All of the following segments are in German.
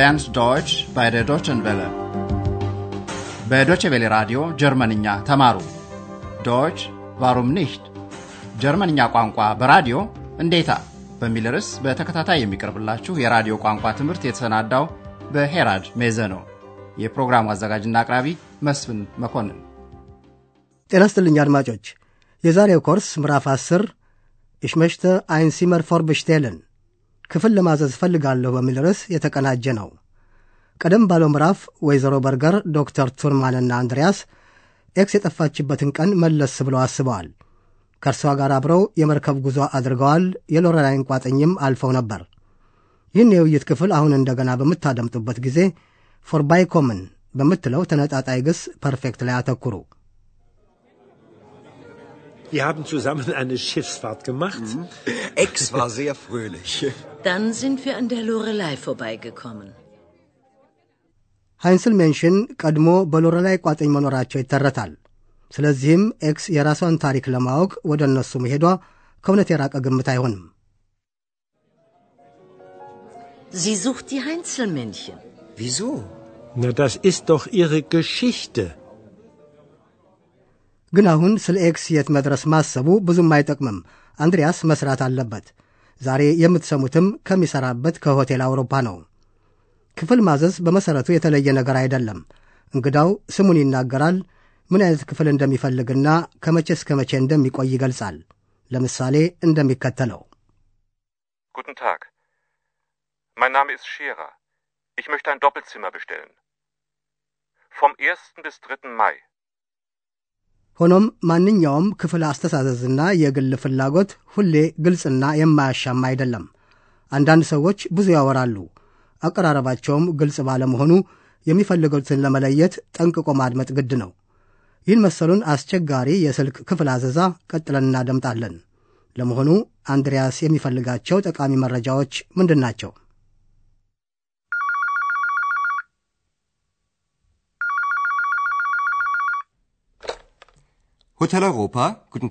lernt Deutsch bei der Deutschen Welle. በዶቼ ቬለ ራዲዮ ጀርመንኛ ተማሩ። ዶች ዋሩም ኒሽት ጀርመንኛ ቋንቋ በራዲዮ እንዴታ በሚል ርዕስ በተከታታይ የሚቀርብላችሁ የራዲዮ ቋንቋ ትምህርት የተሰናዳው በሄራድ ሜዘ ነው። የፕሮግራሙ አዘጋጅና አቅራቢ መስፍን መኮንን። ጤና ይስጥልኝ አድማጮች። የዛሬው ኮርስ ምዕራፍ 10 ich möchte ein Zimmer vorbestellen ክፍል ለማዘዝ እፈልጋለሁ በሚል ርዕስ የተቀናጀ ነው። ቀደም ባለው ምዕራፍ ወይዘሮ በርገር ዶክተር ቱርማንና አንድሪያስ ኤክስ የጠፋችበትን ቀን መለስ ብለው አስበዋል። ከእርሷ ጋር አብረው የመርከብ ጉዞ አድርገዋል። የሎረላይን ቋጥኝም አልፈው ነበር። ይህን የውይይት ክፍል አሁን እንደገና በምታደምጡበት ጊዜ ፎርባይ ኮምን በምትለው ተነጣጣይ ግስ ፐርፌክት ላይ አተኩሩ። Wir haben zusammen eine Schiffsfahrt gemacht. Ex war sehr fröhlich. Dann sind wir an der Lorelei vorbeigekommen. ሃይንስል ሜንሽን ቀድሞ በሎረላይ ቋጥኝ መኖራቸው ይተረታል። ስለዚህም ኤክስ የራሷን ታሪክ ለማወቅ ወደ እነሱ መሄዷ ከእውነት የራቀ ግምት አይሆንም። Sie sucht die Heinzelmännchen. Wieso? Na, das ist doch ihre Geschichte. ግን አሁን ስለ ኤክስ የት መድረስ ማሰቡ ብዙም አይጠቅምም። አንድሪያስ መስራት አለበት። ዛሬ የምትሰሙትም ከሚሠራበት ከሆቴል አውሮፓ ነው። ክፍል ማዘዝ በመሠረቱ የተለየ ነገር አይደለም። እንግዳው ስሙን ይናገራል፣ ምን አይነት ክፍል እንደሚፈልግና ከመቼ እስከ መቼ እንደሚቆይ ይገልጻል። ለምሳሌ እንደሚከተለው Guten Tag. Mein Name ist Scherer. Ich möchte ein Doppelzimmer bestellen. Vom 1. bis 3. Mai. ሆኖም ማንኛውም ክፍል አስተሳዘዝና የግል ፍላጎት ሁሌ ግልጽና የማያሻማ አይደለም። አንዳንድ ሰዎች ብዙ ያወራሉ። አቀራረባቸውም ግልጽ ባለመሆኑ የሚፈልጉትን ለመለየት ጠንቅቆ ማድመጥ ግድ ነው። ይህን መሰሉን አስቸጋሪ የስልክ ክፍል አዘዛ ቀጥለን እናደምጣለን። ለመሆኑ አንድሪያስ የሚፈልጋቸው ጠቃሚ መረጃዎች ምንድን ናቸው? Hotel Europa, guten.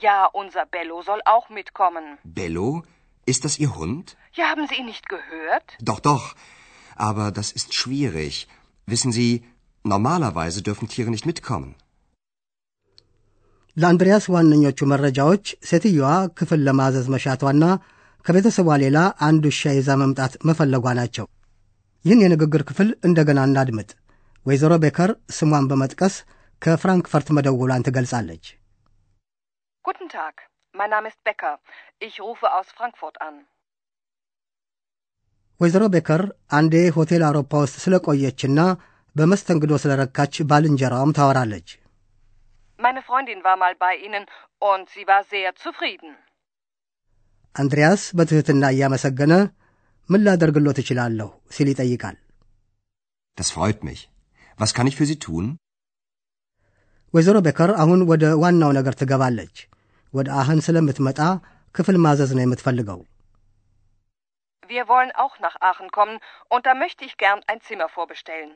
Ja, unser Bello soll auch mitkommen. Bello? Ist das Ihr Hund? Ja, haben Sie ihn nicht gehört? Doch, doch. Aber das ist schwierig. Wissen Sie, normalerweise dürfen Tiere nicht mitkommen. ለአንድሪያስ ዋነኞቹ መረጃዎች ሴትየዋ ክፍል ለማዘዝ መሻቷና ከቤተሰቧ ሌላ አንድ ውሻ ይዛ መምጣት መፈለጓ ናቸው። ይህን የንግግር ክፍል እንደገና እናድምጥ። ወይዘሮ ቤከር ስሟን በመጥቀስ ከፍራንክፈርት መደወሏን ትገልጻለች። Guten Tag, mein Name ist Becker. Ich rufe aus Frankfurt an. ወይዘሮ ቤከር አንዴ ሆቴል አውሮፓ ውስጥ ስለቆየችና በመስተንግዶ ስለረካች ባልንጀራዋም ታወራለች። Meine Freundin war mal bei Ihnen und sie war sehr zufrieden. አንድሪያስ በትሕትና እያመሰገነ ምን ላደርግሎት እችላለሁ ሲል ይጠይቃል። Das freut mich. Was kann ich für Sie tun? ወይዘሮ ቤከር አሁን ወደ ዋናው ነገር ትገባለች። ወደ አህን ስለምትመጣ ክፍል ማዘዝ ነው የምትፈልገው። Wir wollen auch nach Aachen kommen und da möchte ich gern ein Zimmer vorbestellen.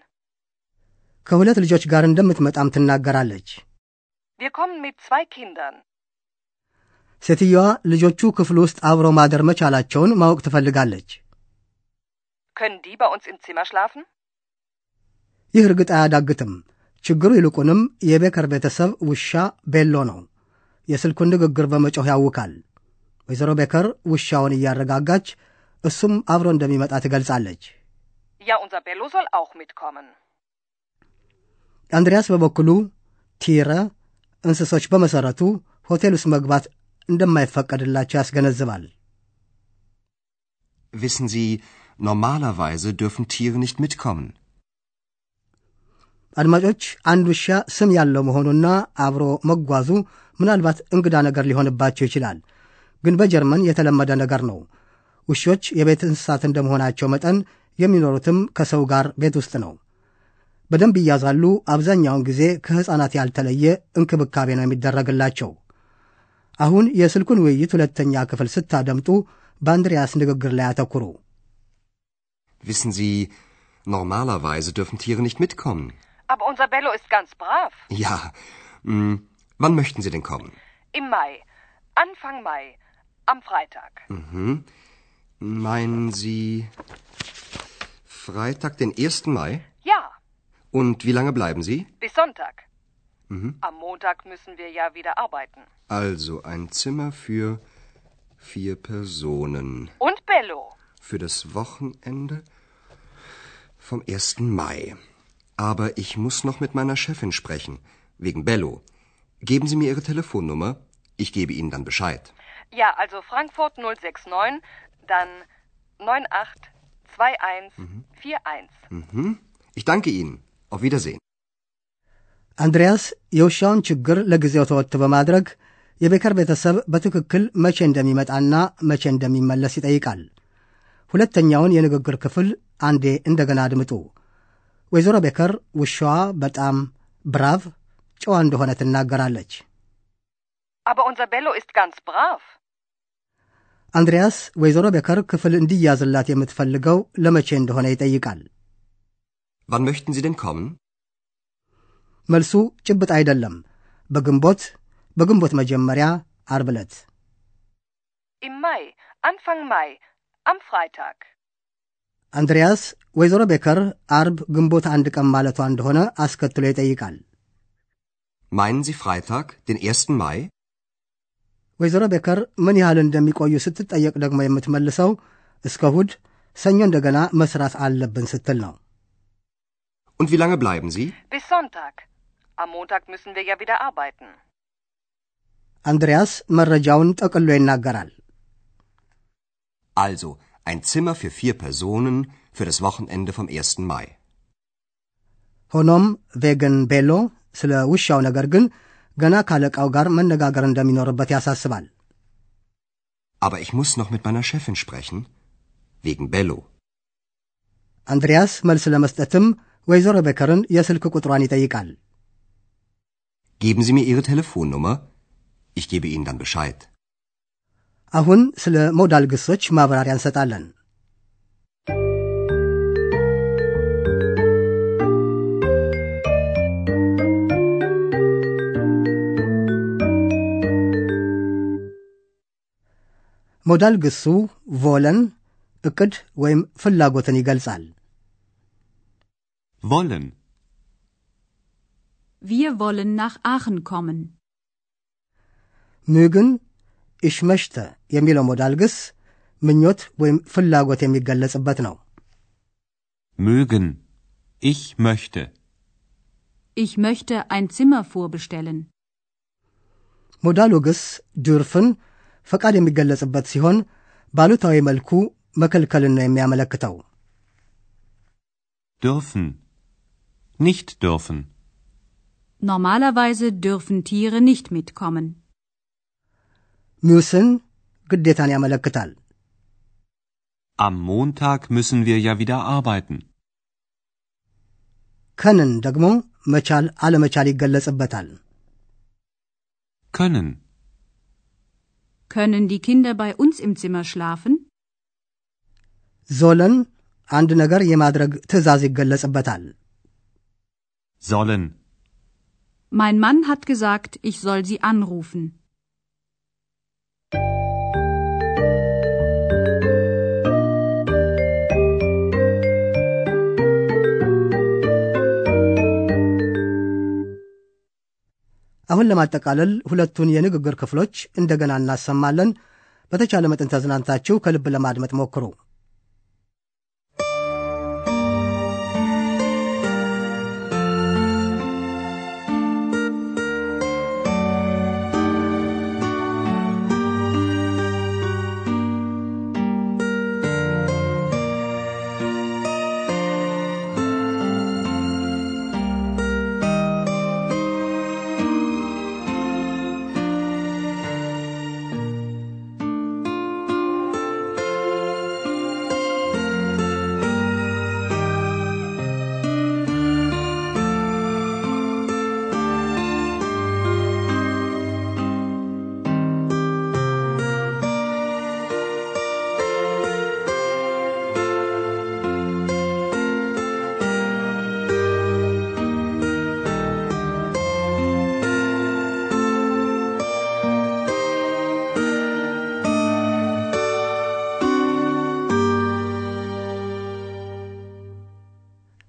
ከሁለት ልጆች ጋር እንደምትመጣም ትናገራለች። Wir kommen mit zwei Kindern. ሴትየዋ ልጆቹ ክፍል ውስጥ አብረው ማደር መቻላቸውን ማወቅ ትፈልጋለች። Können die bei uns im Zimmer schlafen? ይህ እርግጥ አያዳግትም። ችግሩ ይልቁንም የቤከር ቤተሰብ ውሻ ቤሎ ነው። የስልኩን ንግግር በመጮህ ያውካል። ወይዘሮ ቤከር ውሻውን እያረጋጋች እሱም አብሮ እንደሚመጣ ትገልጻለች። Ja, unser Bello soll auch mitkommen. አንድሪያስ በበኩሉ ቲረ እንስሶች በመሠረቱ ሆቴል ውስጥ መግባት እንደማይፈቀድላቸው ያስገነዝባል። Wissen Sie, normalerweise dürfen Tiere nicht mitkommen. አድማጮች አንድ ውሻ ስም ያለው መሆኑና አብሮ መጓዙ ምናልባት እንግዳ ነገር ሊሆንባቸው ይችላል። ግን በጀርመን የተለመደ ነገር ነው። ውሾች የቤት እንስሳት እንደመሆናቸው መጠን የሚኖሩትም ከሰው ጋር ቤት ውስጥ ነው። በደንብ ይያዛሉ። አብዛኛውን ጊዜ ከሕፃናት ያልተለየ እንክብካቤ ነው የሚደረግላቸው። አሁን የስልኩን ውይይት ሁለተኛ ክፍል ስታደምጡ በአንድሪያስ ንግግር ላይ አተኩሩ። Wissen Sie, normalerweise dürfen Tiere nicht mitkommen. Aber unser Bello ist ganz brav. Ja, hm, wann möchten Sie denn kommen? Im Mai. Anfang Mai. Am Freitag. Mhm. Meinen Sie Freitag, den 1. Mai? Ja, Und wie lange bleiben Sie? bis Sonntag. Am Montag müssen wir ja wieder arbeiten. Also ein Zimmer für vier Personen. Und Bello. Für das Wochenende vom 1. Mai. Aber ich muss noch mit meiner Chefin sprechen. Wegen Bello. Geben Sie mir Ihre Telefonnummer. Ich gebe Ihnen dann Bescheid. Ja, also Frankfurt 069, dann 982141. Mhm. Ich danke Ihnen. Auf Wiedersehen. አንድሪያስ የውሻውን ችግር ለጊዜው ተወት በማድረግ የቤከር ቤተሰብ በትክክል መቼ እንደሚመጣና መቼ እንደሚመለስ ይጠይቃል። ሁለተኛውን የንግግር ክፍል አንዴ እንደገና አድምጡ። ወይዘሮ ቤከር ውሻዋ በጣም ብራቭ ጨዋ እንደሆነ ትናገራለች። Aber unser Bello ist ganz brav. አንድሪያስ ወይዘሮ ቤከር ክፍል እንዲያዝላት የምትፈልገው ለመቼ እንደሆነ ይጠይቃል። Wann möchten Sie denn kommen? መልሱ ጭብጥ አይደለም። በግንቦት በግንቦት መጀመሪያ አርብ ዕለት Im Mai. Anfang Mai. Am Freitag. አንድሪያስ ወይዘሮ ቤከር አርብ ግንቦት አንድ ቀን ማለቷ እንደሆነ አስከትሎ ይጠይቃል። Meinen Sie Freitag, den 1. Mai? ወይዘሮ ቤከር ምን ያህል እንደሚቆዩ ስትጠየቅ ደግሞ የምትመልሰው እስከ እሁድ ሰኞ እንደገና መስራት አለብን ስትል ነው። Und wie lange bleiben Sie? Bis Sonntag. Am Montag müssen wir ja wieder arbeiten. አንድሪያስ መረጃውን ጠቅሎ ይናገራል። Also, ein Zimmer für vier Personen für das Wochenende vom 1. Mai. ሆኖም ቬገን ቤሎ ስለ ውሻው ነገር ግን ገና ካለቃው ጋር መነጋገር እንደሚኖርበት ያሳስባል። Aber ich muss noch mit meiner Chefin sprechen. Wegen Bello. አንድሪያስ መልስ ለመስጠትም ወይዘሮ ቤከርን የስልክ ቁጥሯን ይጠይቃል። Geben Sie mir Ihre Telefonnummer. Ich gebe Ihnen dann Bescheid. አሁን ስለ ሞዳል ግሶች ማብራሪያ እንሰጣለን። ሞዳል ግሱ ቮለን እቅድ ወይም ፍላጎትን ይገልጻል። Wollen. Wir wollen nach Aachen kommen. ምግን ich möchte የሚለው ሞዳል ግስ ምኞት ወይም ፍላጎት የሚገለጽበት ነው። Mögen. Ich möchte. Ich möchte ein Zimmer vorbestellen. ሞዳሉ ግስ ድርፍን ፈቃድ የሚገለጽበት ሲሆን ባሉታዊ መልኩ መከልከልን ነው የሚያመለክተው። Dürfen. Nicht dürfen. Normalerweise dürfen Tiere nicht mitkommen. ሚውስን ግዴታን ያመለክታል። Am Montag müssen wir ja wieder arbeiten. ከንን ደግሞ መቻል አለመቻል ይገለጽበታል። Können. Können die Kinder bei uns im Zimmer schlafen? ዞለን አንድ ነገር የማድረግ ትዕዛዝ ይገለጽበታል። Sollen. Mein Mann hat gesagt, ich soll sie anrufen. አሁን ለማጠቃለል ሁለቱን የንግግር ክፍሎች እንደገና እናሰማለን። በተቻለ መጠን ተዝናንታችሁ ከልብ ለማድመጥ ሞክሩ።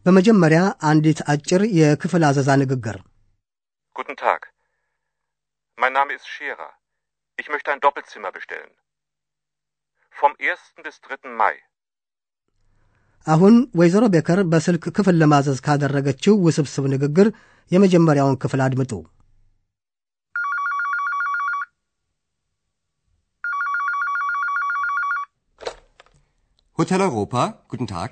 በመጀመሪያ አንዲት አጭር የክፍል አዘዛ ንግግር። Guten Tag. Mein Name ist Scherer. Ich möchte ein Doppelzimmer bestellen. Vom 1. bis 3. Mai. አሁን ወይዘሮ ቤከር በስልክ ክፍል ለማዘዝ ካደረገችው ውስብስብ ንግግር የመጀመሪያውን ክፍል አድምጡ። Hotel Europa, guten Tag.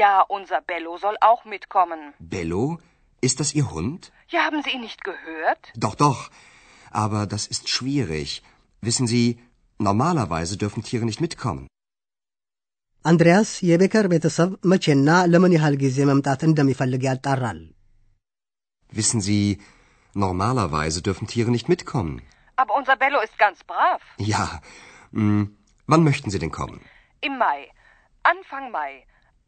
Ja, unser Bello soll auch mitkommen. Bello? Ist das Ihr Hund? Ja, haben Sie ihn nicht gehört? Doch, doch. Aber das ist schwierig. Wissen Sie, normalerweise dürfen Tiere nicht mitkommen. አንድሪያስ የቤከር ቤተሰብ መቼና ለምን ያህል ጊዜ መምጣት እንደሚፈልግ ያጣራል። Wissen Sie, normalerweise dürfen Tiere nicht mitkommen. Aber unser Bello ist ganz brav. Ja. Hm, wann möchten Sie denn kommen? Im Mai. Anfang Mai.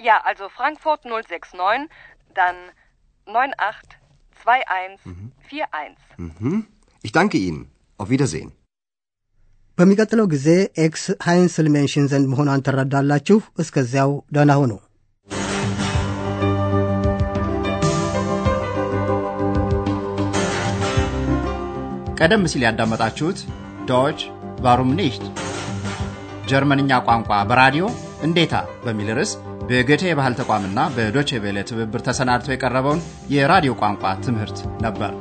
Ja, also Frankfurt 069, dann 982141. Mhm. Ich danke Ihnen. Auf Wiedersehen. በሚቀጥለው ጊዜ ኤክስ ሃይንስል ሜንሽን ዘንድ መሆኗን ትረዳላችሁ። እስከዚያው ደህና ሁኑ። ቀደም ሲል ያዳመጣችሁት ዶች ቫሩም ኒሽት ጀርመንኛ ቋንቋ በራዲዮ እንዴታ በሚል ርዕስ በጎቴ የባህል ተቋምና በዶቼ ቬለ ትብብር ተሰናድቶ የቀረበውን የራዲዮ ቋንቋ ትምህርት ነበር።